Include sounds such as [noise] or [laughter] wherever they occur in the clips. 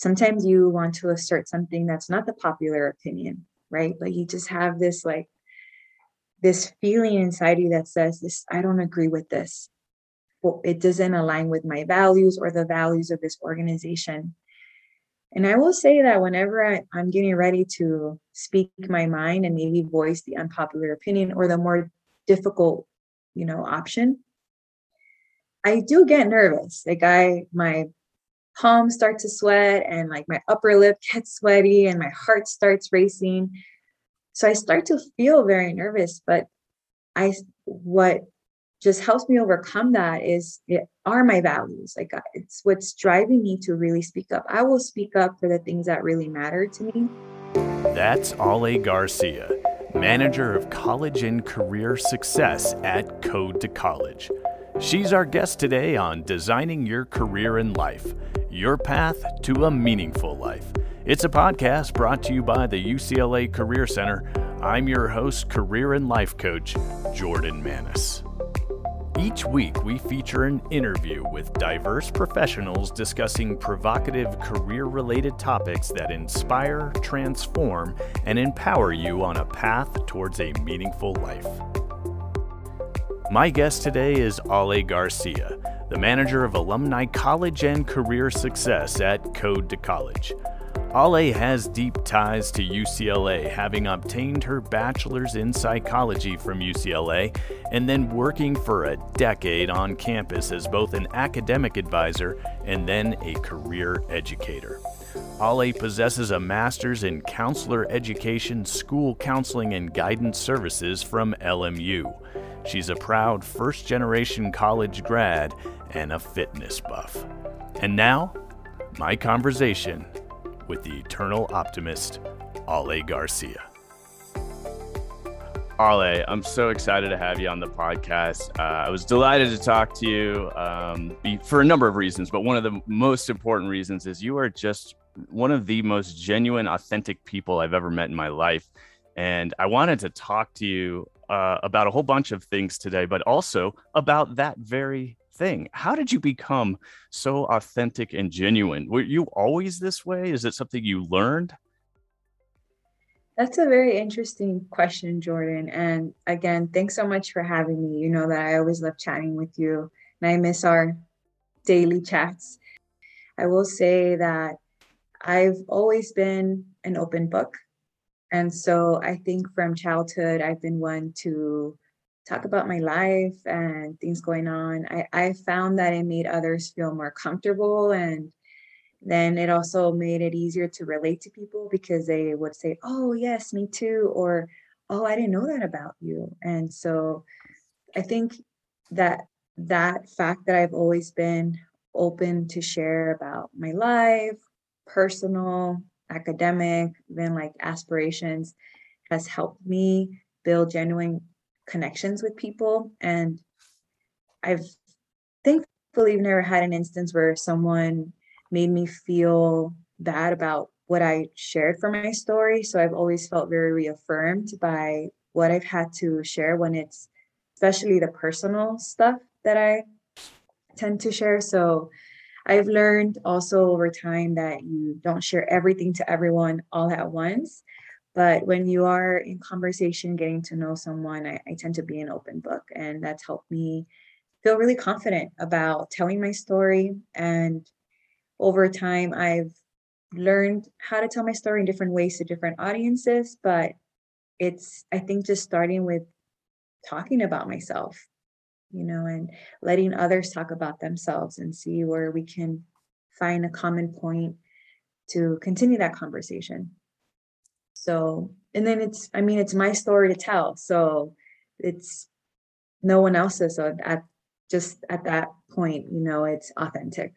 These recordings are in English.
sometimes you want to assert something that's not the popular opinion, right? But you just have this like this feeling inside you that says this I don't agree with this. Well, it doesn't align with my values or the values of this organization. And I will say that whenever I, am getting ready to speak my mind and maybe voice the unpopular opinion or the more difficult, you know, option, I do get nervous. Like I my palms start to sweat and like my upper lip gets sweaty and my heart starts racing. So I start to feel very nervous, but I what just helps me overcome that is it are my values. Like it's what's driving me to really speak up. I will speak up for the things that really matter to me. That's Ale Garcia, manager of college and career success at Code to College. She's our guest today on Designing Your Career in Life Your Path to a Meaningful Life. It's a podcast brought to you by the UCLA Career Center. I'm your host, career and life coach, Jordan Manis. Each week, we feature an interview with diverse professionals discussing provocative career related topics that inspire, transform, and empower you on a path towards a meaningful life. My guest today is Ale Garcia, the manager of alumni college and career success at Code to College. Ale has deep ties to UCLA, having obtained her bachelor's in psychology from UCLA and then working for a decade on campus as both an academic advisor and then a career educator. Ale possesses a master's in counselor education, school counseling, and guidance services from LMU. She's a proud first generation college grad and a fitness buff. And now, my conversation with the eternal optimist, Ale Garcia. Ale, I'm so excited to have you on the podcast. Uh, I was delighted to talk to you um, for a number of reasons, but one of the most important reasons is you are just one of the most genuine, authentic people I've ever met in my life. And I wanted to talk to you uh, about a whole bunch of things today, but also about that very thing. How did you become so authentic and genuine? Were you always this way? Is it something you learned? That's a very interesting question, Jordan. And again, thanks so much for having me. You know that I always love chatting with you, and I miss our daily chats. I will say that I've always been an open book. And so I think from childhood, I've been one to talk about my life and things going on. I, I found that it made others feel more comfortable. And then it also made it easier to relate to people because they would say, Oh, yes, me too. Or, Oh, I didn't know that about you. And so I think that that fact that I've always been open to share about my life, personal, academic, then like aspirations has helped me build genuine connections with people. And I've thankfully never had an instance where someone made me feel bad about what I shared for my story. So I've always felt very reaffirmed by what I've had to share when it's especially the personal stuff that I tend to share. So I've learned also over time that you don't share everything to everyone all at once. But when you are in conversation, getting to know someone, I, I tend to be an open book. And that's helped me feel really confident about telling my story. And over time, I've learned how to tell my story in different ways to different audiences. But it's, I think, just starting with talking about myself you know, and letting others talk about themselves and see where we can find a common point to continue that conversation. So, and then it's, I mean, it's my story to tell. So it's no one else's. So at just at that point, you know, it's authentic.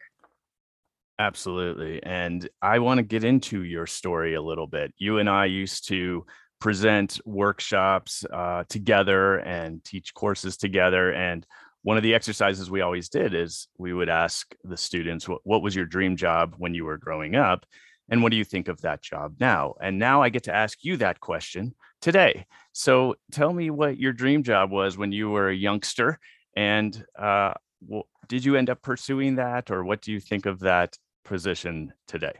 Absolutely. And I want to get into your story a little bit. You and I used to present workshops uh, together and teach courses together. And one of the exercises we always did is we would ask the students, what, what was your dream job when you were growing up? And what do you think of that job now? And now I get to ask you that question today. So tell me what your dream job was when you were a youngster. And uh, well, did you end up pursuing that? Or what do you think of that position today?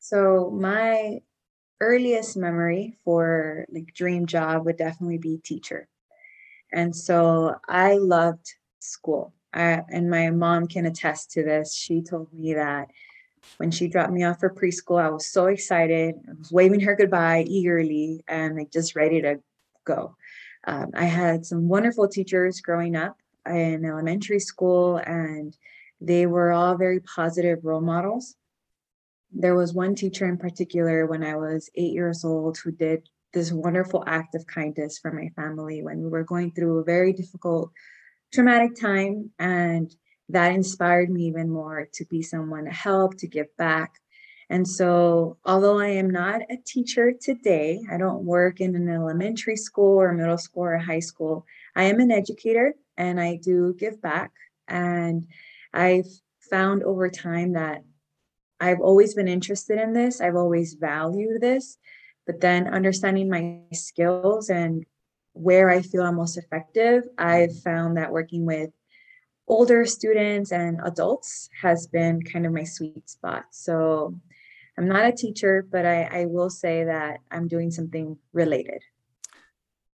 So my earliest memory for like dream job would definitely be teacher. And so I loved school. I, and my mom can attest to this. She told me that when she dropped me off for preschool, I was so excited. I was waving her goodbye eagerly and like just ready to go. Um, I had some wonderful teachers growing up in elementary school, and they were all very positive role models. There was one teacher in particular when I was eight years old who did this wonderful act of kindness for my family when we were going through a very difficult, traumatic time. And that inspired me even more to be someone to help, to give back. And so, although I am not a teacher today, I don't work in an elementary school or middle school or high school. I am an educator and I do give back. And I've found over time that I've always been interested in this, I've always valued this. But then understanding my skills and where I feel I'm most effective, I've found that working with older students and adults has been kind of my sweet spot. So I'm not a teacher, but I, I will say that I'm doing something related.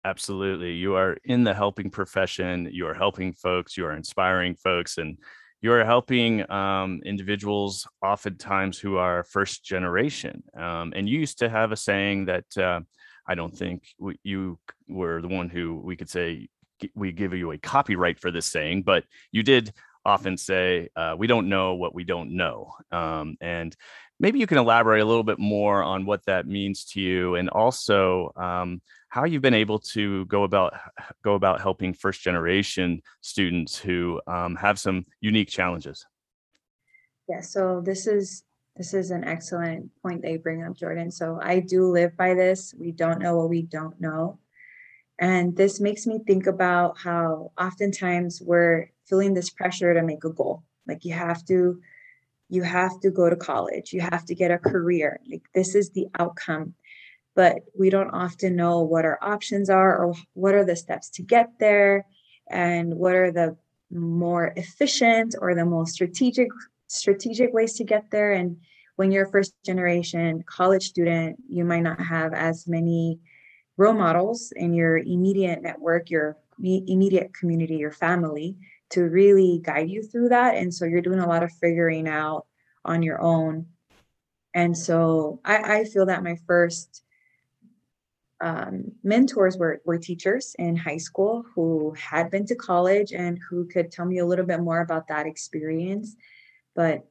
Absolutely. You are in the helping profession. You are helping folks. You are inspiring folks. And you are helping um, individuals oftentimes who are first generation. Um, and you used to have a saying that uh, I don't think you were the one who we could say we give you a copyright for this saying, but you did often say, uh, we don't know what we don't know. Um, and maybe you can elaborate a little bit more on what that means to you and also um, how you've been able to go about go about helping first generation students who um, have some unique challenges. Yeah, so this is this is an excellent point you bring up, Jordan. So I do live by this. We don't know what we don't know. And this makes me think about how oftentimes we're feeling this pressure to make a goal. Like you have to, you have to go to college, you have to get a career. Like this is the outcome. But we don't often know what our options are or what are the steps to get there and what are the more efficient or the most strategic strategic ways to get there. And when you're a first generation college student, you might not have as many role models in your immediate network, your immediate community, your family to really guide you through that. And so you're doing a lot of figuring out on your own. And so I, I feel that my first um, mentors were, were teachers in high school who had been to college and who could tell me a little bit more about that experience. But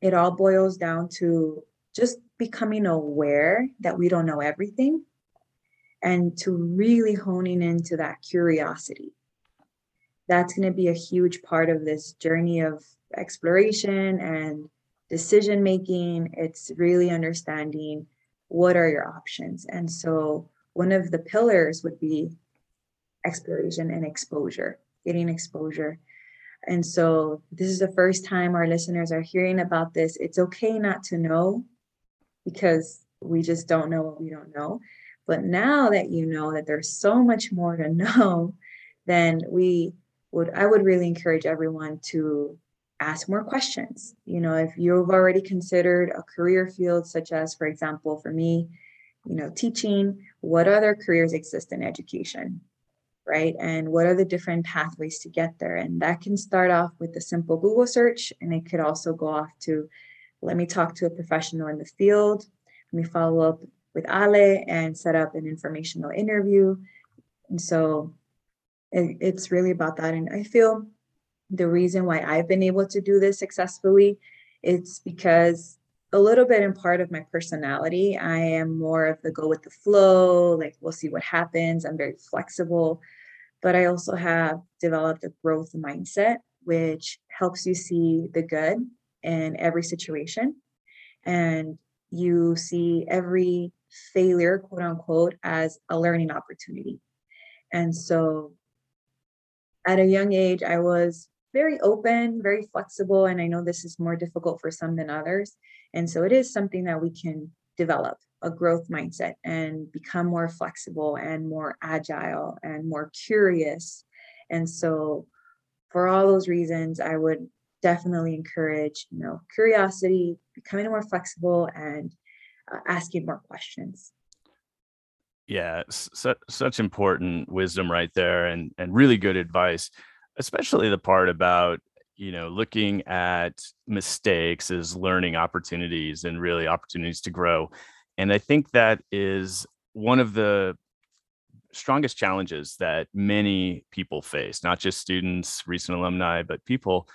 it all boils down to just becoming aware that we don't know everything and to really honing into that curiosity. That's going to be a huge part of this journey of exploration and decision making. It's really understanding what are your options. And so, one of the pillars would be exploration and exposure, getting exposure. And so, this is the first time our listeners are hearing about this. It's okay not to know because we just don't know what we don't know. But now that you know that there's so much more to [laughs] know, then we would, I would really encourage everyone to ask more questions. You know, if you've already considered a career field, such as, for example, for me, you know, teaching, what other careers exist in education? Right. And what are the different pathways to get there? And that can start off with a simple Google search, and it could also go off to let me talk to a professional in the field. Let me follow up with Ale and set up an informational interview. And so it, it's really about that. And I feel the reason why I've been able to do this successfully it's because a little bit in part of my personality. I am more of the go with the flow, like we'll see what happens. I'm very flexible, but I also have developed a growth mindset, which helps you see the good in every situation. And you see every failure, quote unquote, as a learning opportunity. And so at a young age, I was very open, very flexible. And I know this is more difficult for some than others. And so it is something that we can develop a growth mindset and become more flexible and more agile and more curious. And so, for all those reasons, I would definitely encourage, you know, curiosity, becoming more flexible, and uh, asking more questions. Yeah, su- such important wisdom right there, and and really good advice, especially the part about you know looking at mistakes as learning opportunities and really opportunities to grow and i think that is one of the strongest challenges that many people face, not just students, recent alumni, but people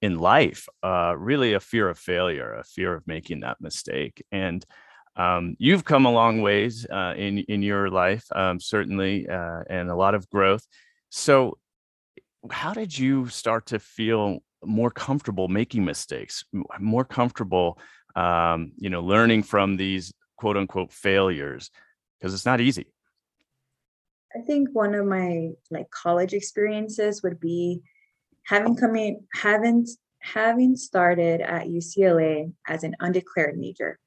in life. Uh, really, a fear of failure, a fear of making that mistake, and um, you've come a long ways uh, in in your life, um, certainly, uh, and a lot of growth. So, how did you start to feel more comfortable making mistakes, more comfortable, um, you know, learning from these quote unquote failures? Because it's not easy. I think one of my like college experiences would be having come in, having having started at UCLA as an undeclared major.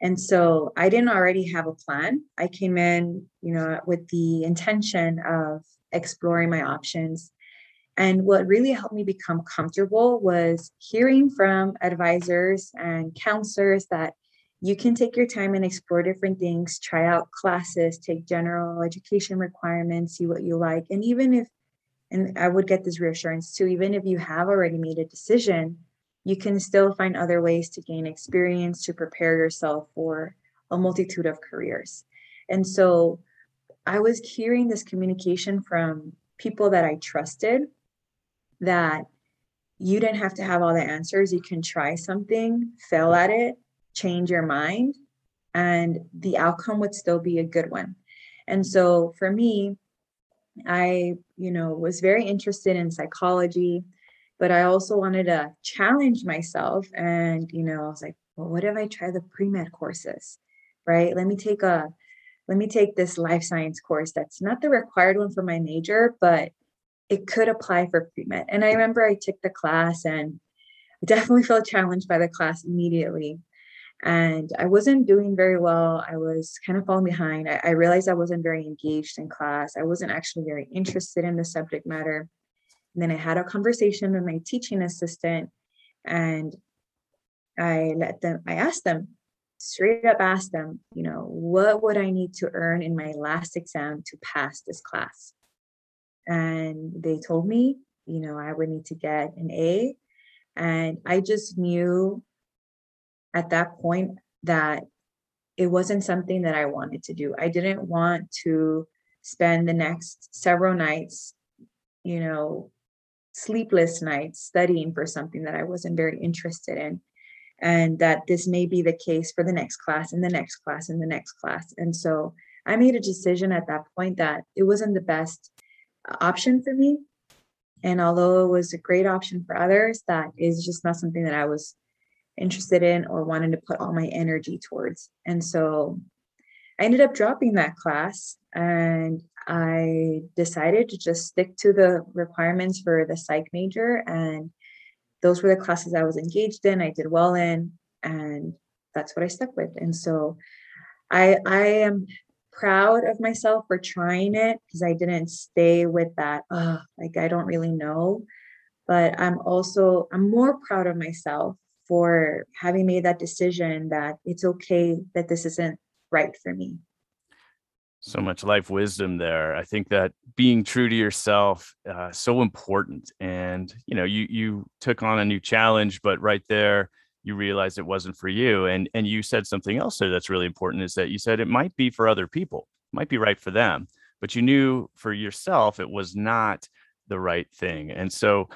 And so I didn't already have a plan. I came in, you know, with the intention of exploring my options. And what really helped me become comfortable was hearing from advisors and counselors that you can take your time and explore different things, try out classes, take general education requirements, see what you like. And even if, and I would get this reassurance too, even if you have already made a decision, you can still find other ways to gain experience to prepare yourself for a multitude of careers. And so I was hearing this communication from people that I trusted that you didn't have to have all the answers. You can try something, fail at it, change your mind and the outcome would still be a good one. And so for me, I, you know, was very interested in psychology, but I also wanted to challenge myself. And, you know, I was like, well, what if I try the pre-med courses? Right? Let me take a let me take this life science course that's not the required one for my major, but it could apply for pre-med. And I remember I took the class and I definitely [laughs] felt challenged by the class immediately and I wasn't doing very well. I was kind of falling behind. I, I, realized I wasn't very engaged in class. I wasn't actually very interested in the subject matter. And then I had a conversation with my teaching assistant, and I let them. I asked them straight up, asked them, you know, what would I need to earn in my last exam to pass this class? And they told me, you know, I would need to get an A. And I just knew at that point that it wasn't something that I wanted to do. I didn't want to spend the next several nights, you know, sleepless nights studying for something that I wasn't very interested in. And that this may be the case for the next class and the next class and the next class. And so I made a decision at that point that it wasn't the best option for me. And although it was a great option for others, that is just not something that I was interested in or wanted to put all my energy towards. And so I ended up dropping that class and I decided to just stick to the requirements for the psych major. And those were the classes I was engaged in, I did well in, and that's what I stuck with. And so I I am proud of myself for trying it because I didn't stay with that, oh, like I don't really know. But I'm also I'm more proud of myself for having made that decision that it's okay that this isn't right for me. So much life wisdom there. I think that being true to yourself uh, so important. And you know you you took on a new challenge but right there you realized it wasn't for you and and you said something else there that's really important is that you said it might be for other people might be right for them but you knew for yourself it was not the right thing and so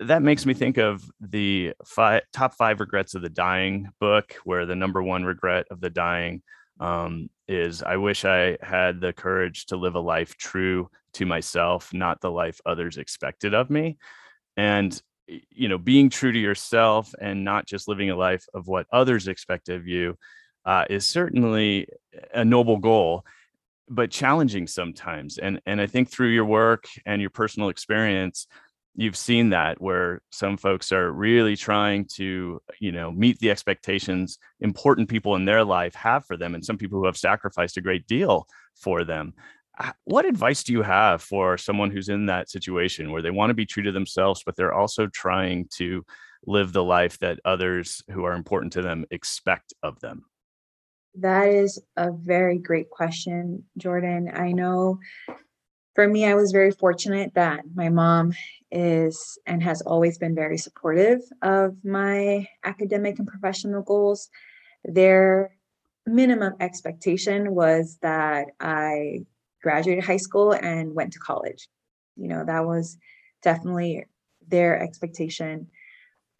that makes me think of the five, top five regrets of the dying book, where the number one regret of the dying um, is I wish I had the courage to live a life true to myself, not the life others expected of me. And, you know, being true to yourself and not just living a life of what others expect of you uh, is certainly a noble goal but challenging sometimes and and i think through your work and your personal experience you've seen that where some folks are really trying to you know meet the expectations important people in their life have for them and some people who have sacrificed a great deal for them what advice do you have for someone who's in that situation where they want to be true to themselves but they're also trying to live the life that others who are important to them expect of them? That is a very great question, Jordan. I know for me, I was very fortunate that my mom is and has always been very supportive of my academic and professional goals. Their minimum expectation was that I graduated high school and went to college. You know, that was definitely their expectation.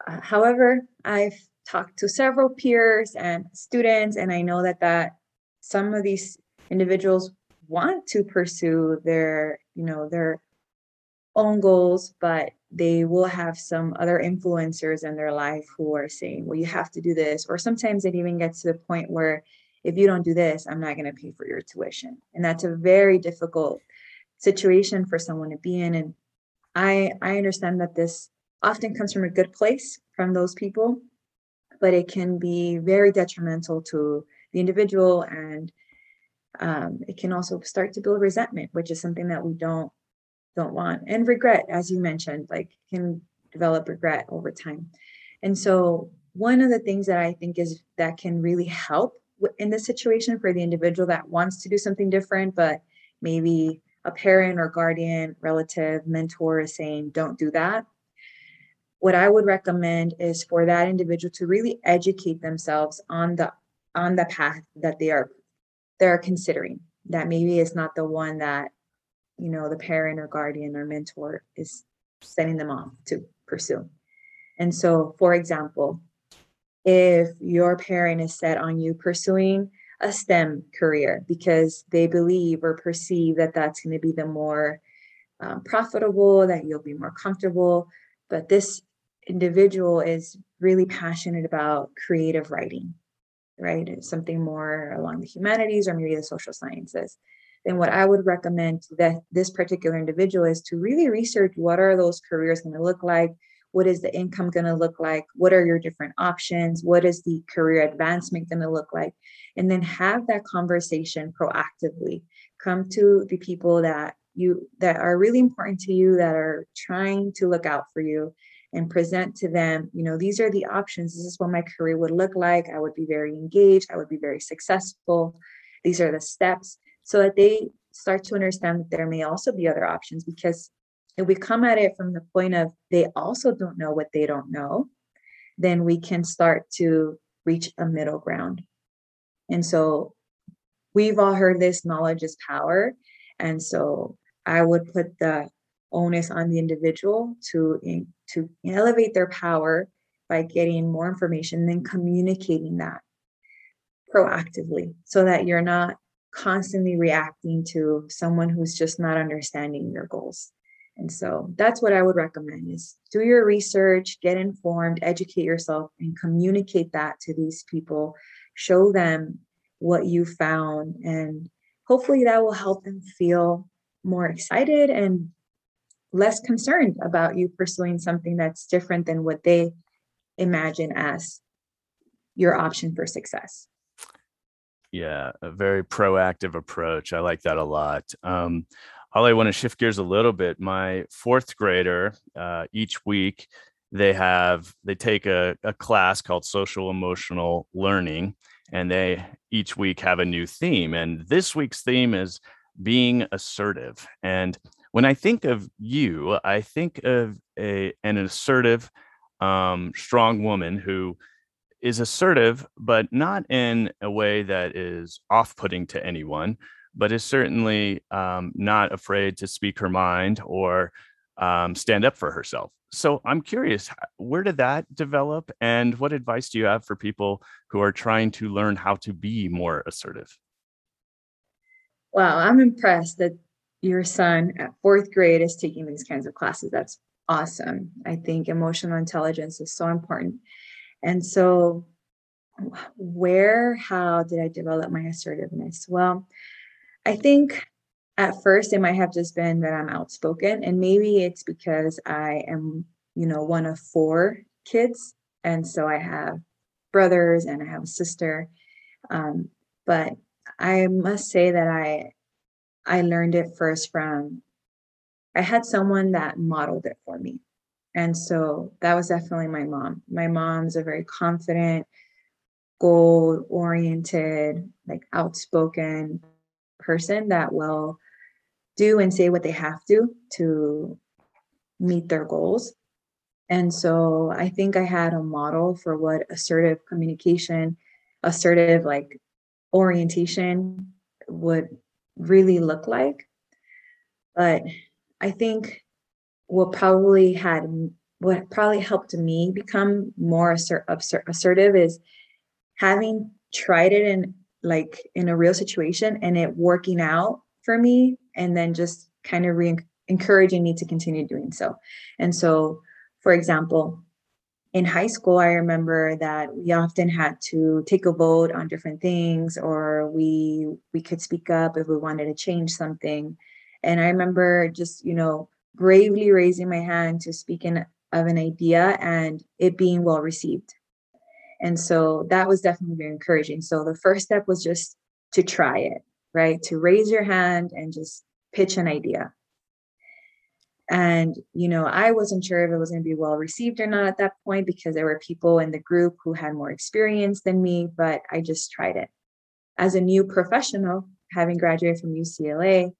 Uh, however, I've talked to several peers and students, and I know that that some of these individuals want to pursue their, you know, their own goals, but they will have some other influencers in their life who are saying, well, you have to do this. Or sometimes it even gets to the point where if you don't do this, I'm not going to pay for your tuition. And that's a very difficult situation for someone to be in. And I I understand that this often comes from a good place from those people, but it can be very detrimental to the individual and um, it can also start to build resentment, which is something that we don't don't want, and regret, as you mentioned, like can develop regret over time. And so, one of the things that I think is that can really help in this situation for the individual that wants to do something different, but maybe a parent or guardian, relative, mentor is saying, don't do that. What I would recommend is for that individual to really educate themselves on the on the path that they are they're considering. That maybe is not the one that, you know, the parent or guardian or mentor is sending them off to pursue. And so, for example, if your parent is set on you pursuing a STEM career because they believe or perceive that that's going to be the more um, profitable, that you'll be more comfortable. But this individual is really passionate about creative writing, right? Something more along the humanities or maybe the social sciences. Then what I would recommend that this particular individual is to really research what are those careers going to look like, what is the income going to look like? What are your different options? What is the career advancement going to look like? And then have that conversation proactively. Come to the people that you that are really important to you that are trying to look out for you and present to them you know these are the options. This is what my career would look like. I would be very engaged. I would be very successful. These are the steps. So that they start to understand that there may also be other options because if we come at it from the point of they also don't know what they don't know, then we can start to reach a middle ground. And so we've all heard this knowledge is power. And so I would put the onus on the individual to, to elevate their power by getting more information, then communicating that proactively so that you're not constantly reacting to someone who's just not understanding your goals. And so that's what I would recommend is do your research, get informed, educate yourself and communicate that to these people, show them what you found and hopefully that will help them feel more excited and less concerned about you pursuing something that's different than what they imagine as your option for success. Yeah, a very proactive approach. I like that a lot. Um, Ale, I want to shift gears a little bit. My fourth grader, uh, each week, they have they take a, a class called social emotional learning, and they each week have a new theme. And this week's theme is being assertive. And when I think of you, I think of a an assertive, um, strong woman who is assertive, but not in a way that is off-putting to anyone, but is certainly um, not afraid to speak her mind or um, stand up for herself. So I'm curious, where did that develop? And what advice do you have for people who are trying to learn how to be more assertive? Wow, I'm impressed that your son at fourth grade is taking these kinds of classes. That's awesome. I think emotional intelligence is so important. And so, where, how did I develop my assertiveness? Well, I think at first it might have just been that I'm outspoken, and maybe it's because I am, you know, one of four kids, and so I have brothers and I have a sister. Um, but I must say that I I learned it first from I had someone that modeled it for me. And so that was definitely my mom. My mom's a very confident, goal oriented, like outspoken person that will do and say what they have to to meet their goals. And so I think I had a model for what assertive communication, assertive like orientation would really look like. But I think what probably had what probably helped me become more assert, assert, assertive is having tried it in like in a real situation and it working out for me and then just kind of re- encouraging me to continue doing so. And so, for example, in high school, I remember that we often had to take a vote on different things, or we we could speak up if we wanted to change something. And I remember just you know bravely raising my hand to speak in of an idea and it being well received. And so that was definitely very encouraging. So the first step was just to try it, right? To raise your hand and just pitch an idea. And, you know, I wasn't sure if it was going to be well received or not at that point because there were people in the group who had more experience than me, but I just tried it. As a new professional, having graduated from UCLA,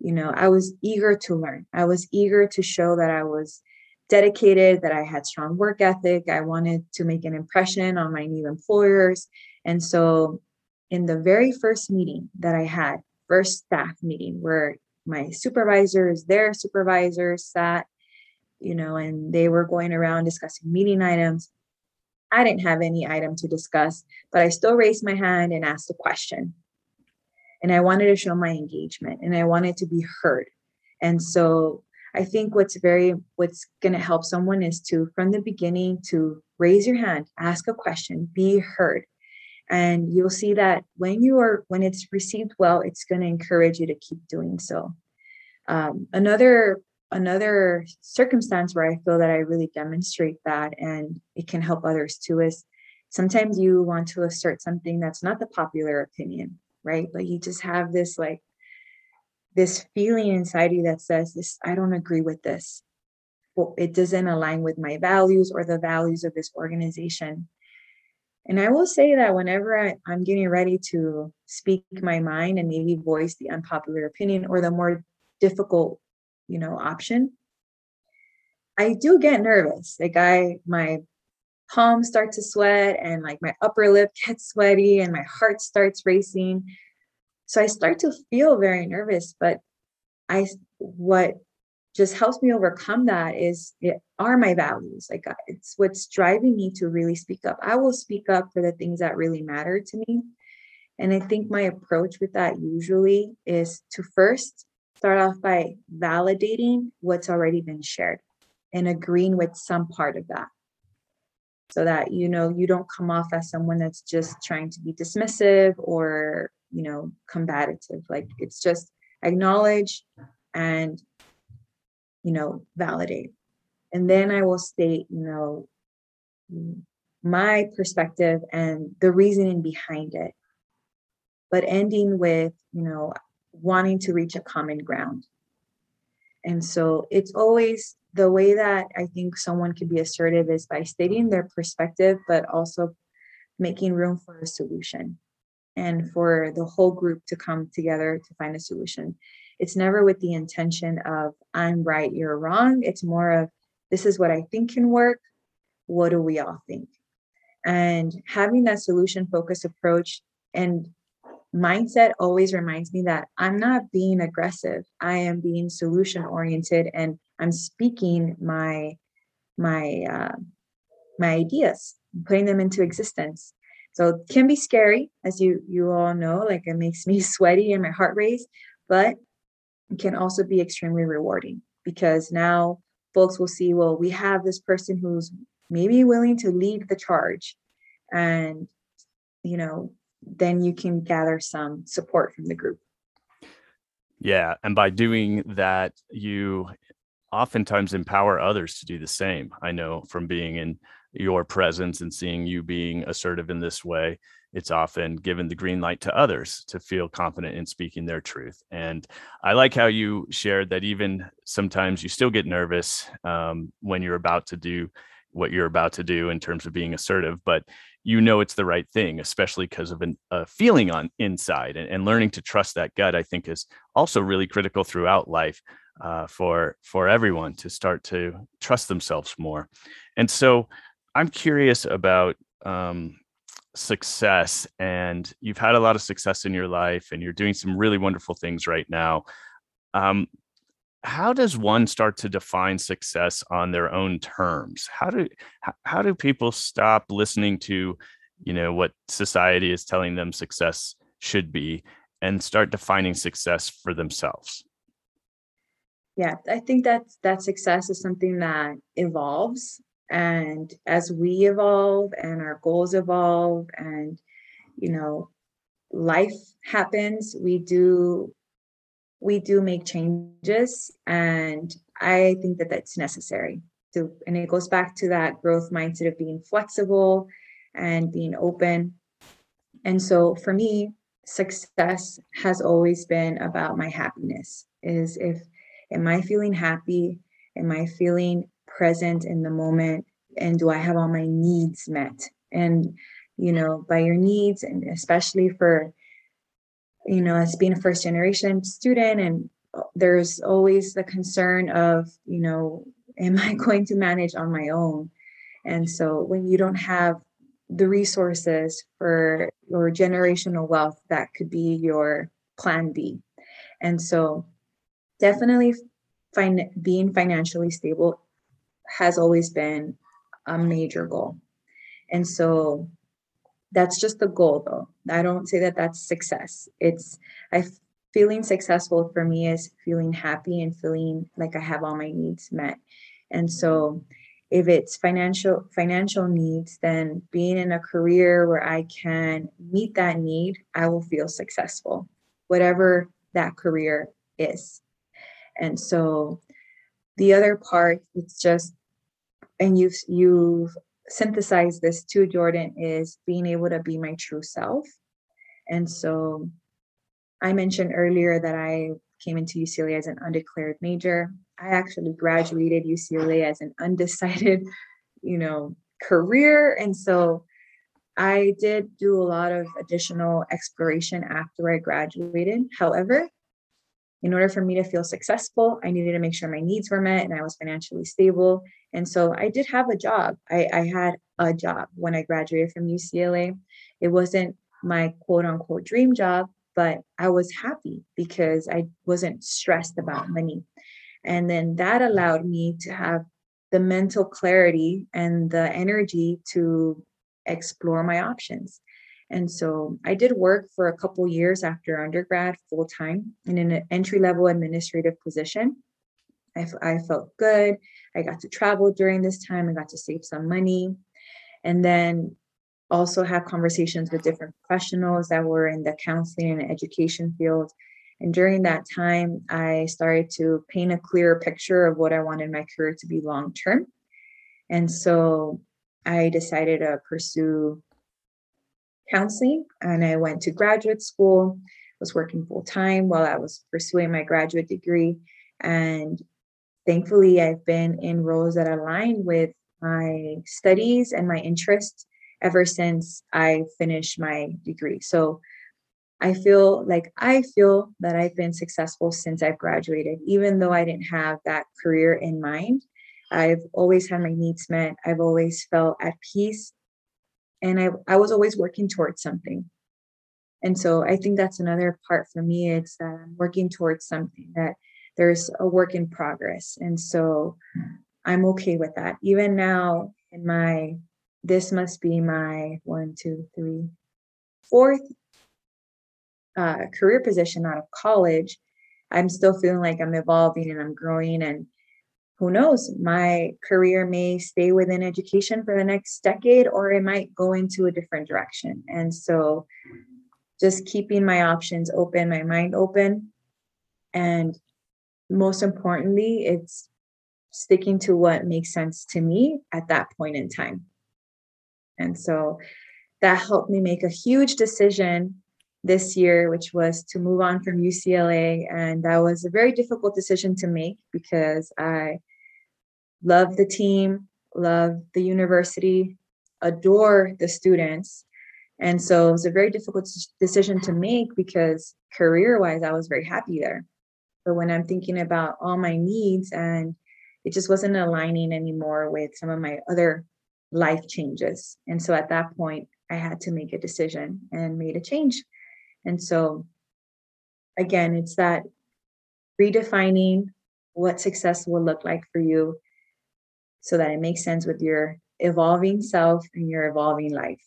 you know, I was eager to learn. I was eager to show that I was dedicated, that I had strong work ethic. I wanted to make an impression on my new employers. And so, in the very first meeting that I had, first staff meeting, where my supervisors, their supervisors sat, you know, and they were going around discussing meeting items. I didn't have any item to discuss, but I still raised my hand and asked a question. And I wanted to show my engagement and I wanted to be heard. And so I think what's very what's going to help someone is to from the beginning to raise your hand, ask a question, be heard, and you'll see that when you are when it's received well it's going to encourage you to keep doing so. Um, another another circumstance where i feel that i really demonstrate that and it can help others too is sometimes you want to assert something that's not the popular opinion right? But you just have this like this feeling inside you that says this i don't agree with this well, it doesn't align with my values or the values of this organization and I will say that whenever I, am getting ready to speak my mind and maybe voice the unpopular opinion or the more difficult, you know, option, I do get nervous. Like I, my palms start to sweat and like my upper lip gets sweaty and my heart starts racing. So I start to feel very nervous, but I, what just helps me overcome that is it are my values like uh, it's what's driving me to really speak up. I will speak up for the things that really matter to me. And i think my approach with that usually is to first start off by validating what's already been shared and agreeing with some part of that. So that you know you don't come off as someone that's just trying to be dismissive or you know combative like it's just acknowledge and you know, validate. And then I will state, you know, my perspective and the reasoning behind it. But ending with, you know, wanting to reach a common ground. And so it's always the way that I think someone can be assertive is by stating their perspective, but also making room for a solution and for the whole group to come together to find a solution. It's never with the intention of i'm right you're wrong. It's more of this is what i think can work. What do we all think? And having that solution focused approach and mindset always reminds me that i'm not being aggressive. I am being solution oriented and i'm speaking my my uh, my ideas putting them into existence so it can be scary as you you all know like it makes me [laughs] sweaty and my heart race but it can also be extremely rewarding because now folks will see, well, we have this person who's maybe willing to lead the charge. And, you know, then you can gather some support from the group. Yeah. And by doing that, you oftentimes empower others to do the same. I know from being in your presence and seeing you being assertive in this way, it's often given the green light to others to feel confident in speaking their truth. And I like how you shared that even sometimes you still get nervous um, when you're about to do what you're about to do in terms of being assertive, but you know it's the right thing, especially because of an, a feeling on inside and, and learning to trust that gut. I think is also really critical throughout life uh, for for everyone to start to trust themselves more. And so, I'm curious about um, success, and you've had a lot of success in your life, and you're doing some really wonderful things right now. Um, how does one start to define success on their own terms how do how, do people stop listening to you know what society is telling them success should be and start defining success for themselves yeah i think that that success is something that evolves and as we evolve and our goals evolve and you know life happens we do we do make changes. And i think that that's necessary. To and it goes back to that growth mindset of being flexible and being open. And so for me success has always been about my happiness. Is if am i feeling happy? Am i feeling present in the moment and do i have all my needs met? And you know by your needs and especially for you know as being a first generation student and uh, there's always the concern of you know [laughs] am i going to manage on my own? And so when you don't have the resources for your generational wealth that could be your plan b. And so definitely fin- being financially stable has always been a major goal. And so that's just the goal though. I don't say that that's success. It's i feeling successful for me is feeling happy and feeling like i have all my needs met. And so if it's financial financial needs then being in a career where i can meet that need i will feel successful whatever that career is. And so the other part it's just and you've you've synthesize this too, Jordan, is being able to be my true self. And so I mentioned earlier that I came into UCLA as an undeclared major. I actually graduated UCLA as an undecided, [laughs] you know, career. And so I did do a lot of additional exploration after I graduated. However, in order for me to feel successful, I needed to make sure my needs were met and I was financially stable. And so I did have a job. I, I had a job when I graduated from UCLA. It wasn't my quote unquote dream job, but I was happy because I wasn't stressed about money. And then that allowed me to have the mental clarity and the energy to explore my options. And so I did work for a couple years after undergrad full time in an entry level administrative position. I, I felt good. I got to travel during this time. I got to save some money. And then also have conversations with different professionals that were in the counseling and education field. And during that time, I started to paint a clearer picture of what I wanted my career to be long term. And so I decided to pursue counseling and I went to graduate school, was working full time while I was pursuing my graduate degree. And thankfully, I've been in roles that align with my studies and my interests ever since I finished my degree. So I feel like I feel that I've been successful since I've graduated, even though I didn't have that career in mind. I've always had my needs met. I've always felt at peace and I, I was always working towards something. And so i think that's another part for me it's that i'm working towards something that there's a work in progress and so i'm okay with that. Even now in my this must be my one two three fourth uh, career position out of college i'm still feeling like i'm evolving and i'm growing and who knows, my career may stay within education for the next decade or it might go into a different direction. And so just keeping my options open, my mind open. And most importantly, it's sticking to what makes sense to me at that point in time. And so that helped me make a huge decision this year, which was to move on from UCLA. And that was a very difficult decision to make because I love the team, love the university, adore the students. And so it was a very difficult decision to make because career wise, I was very happy there. But when I'm thinking about all my needs and it just wasn't aligning anymore with some of my other life changes. And so at that point, I had to make a decision and made a change. And so, again, it's that redefining what success will look like for you so that it makes sense with your evolving self and your evolving life.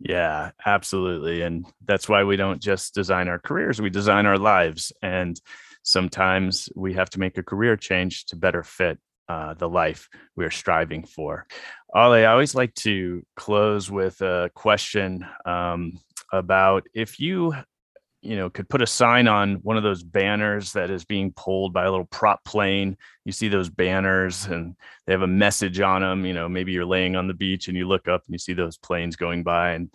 Yeah, absolutely. And that's why we don't just design our careers, we design our lives. And sometimes we have to make a career change to better fit uh, the life we are striving for. Ale, I always like to close with a question um, about if you you know could put a sign on one of those banners that is being pulled by a little prop plane. You see those banners and they have a message on them you know maybe you're laying on the beach and you look up and you see those planes going by. And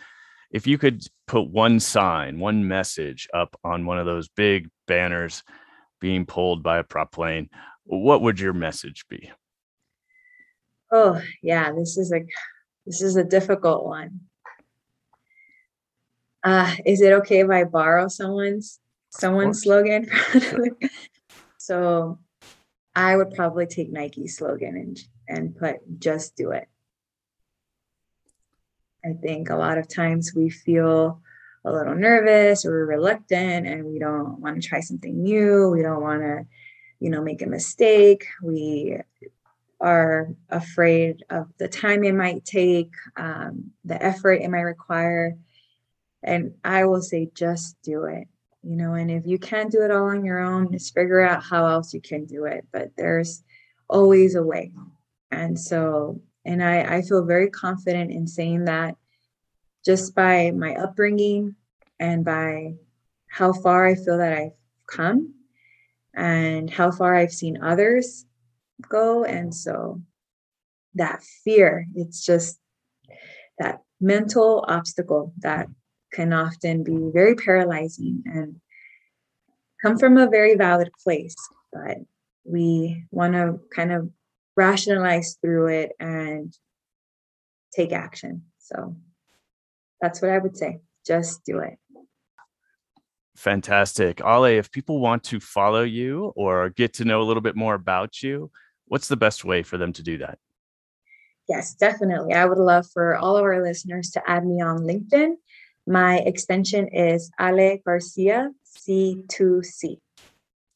if you could put one sign one message up on one of those big banners being pulled by a prop plane what would your message be? Oh yeah this is a this is a difficult one uh, is it okay if I borrow someone's someone's slogan? [laughs] so I would probably take Nike's slogan and and put just do it. I think a lot of times we feel a little nervous or reluctant and we don't want to try something new. We don't want to, you know, make a mistake. We are afraid of the time it might take, um, the effort it might require. And I will say, just do it. You know, and if you can't do it all on your own, just figure out how else you can do it. But there's always a way. And so, and I, I feel very confident in saying that just by my upbringing and by how far I feel that I've come and how far I've seen others go. And so that fear, it's just that mental obstacle that can often be very paralyzing and come from a very valid place, but we want to kind of rationalize through it and take action. So that's what I would say. Just do it. Fantastic. Ale, if people want to follow you or get to know a little bit more about you, what's the best way for them to do that? Yes, definitely. I would love for all of our listeners to add me on LinkedIn my extension is Ale Garcia C2C.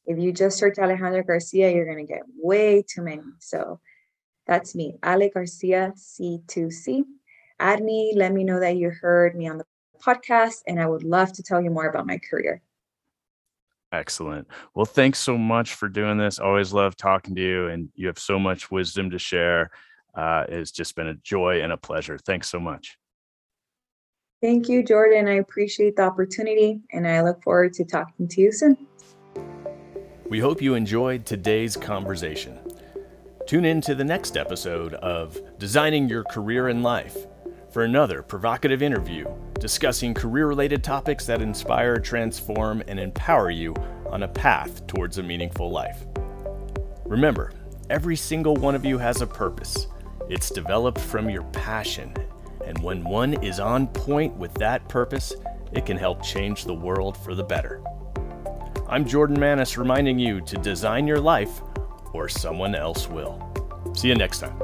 If you just search Alejandro Garcia, you're going to get way too many. So that's me, Ale Garcia C2C. Add me, let me know that you heard me on the podcast, and I would love to tell you more about my career. Excellent. Well, thanks so much for doing this. Always love talking to you, and you have so much wisdom to share. Uh, it's just been a joy and a pleasure. Thanks so much. Thank you, Jordan. I appreciate the opportunity and I look forward to talking to you soon. We hope you enjoyed today's conversation. Tune in to the next episode of Designing Your Career in Life for another provocative interview discussing career related topics that inspire, transform, and empower you on a path towards a meaningful life. Remember, every single one of you has a purpose. It's developed from your passion and when one is on point with that purpose, it can help change the world for the better. I'm Jordan Manis reminding you to design your life or someone else will. See you next time.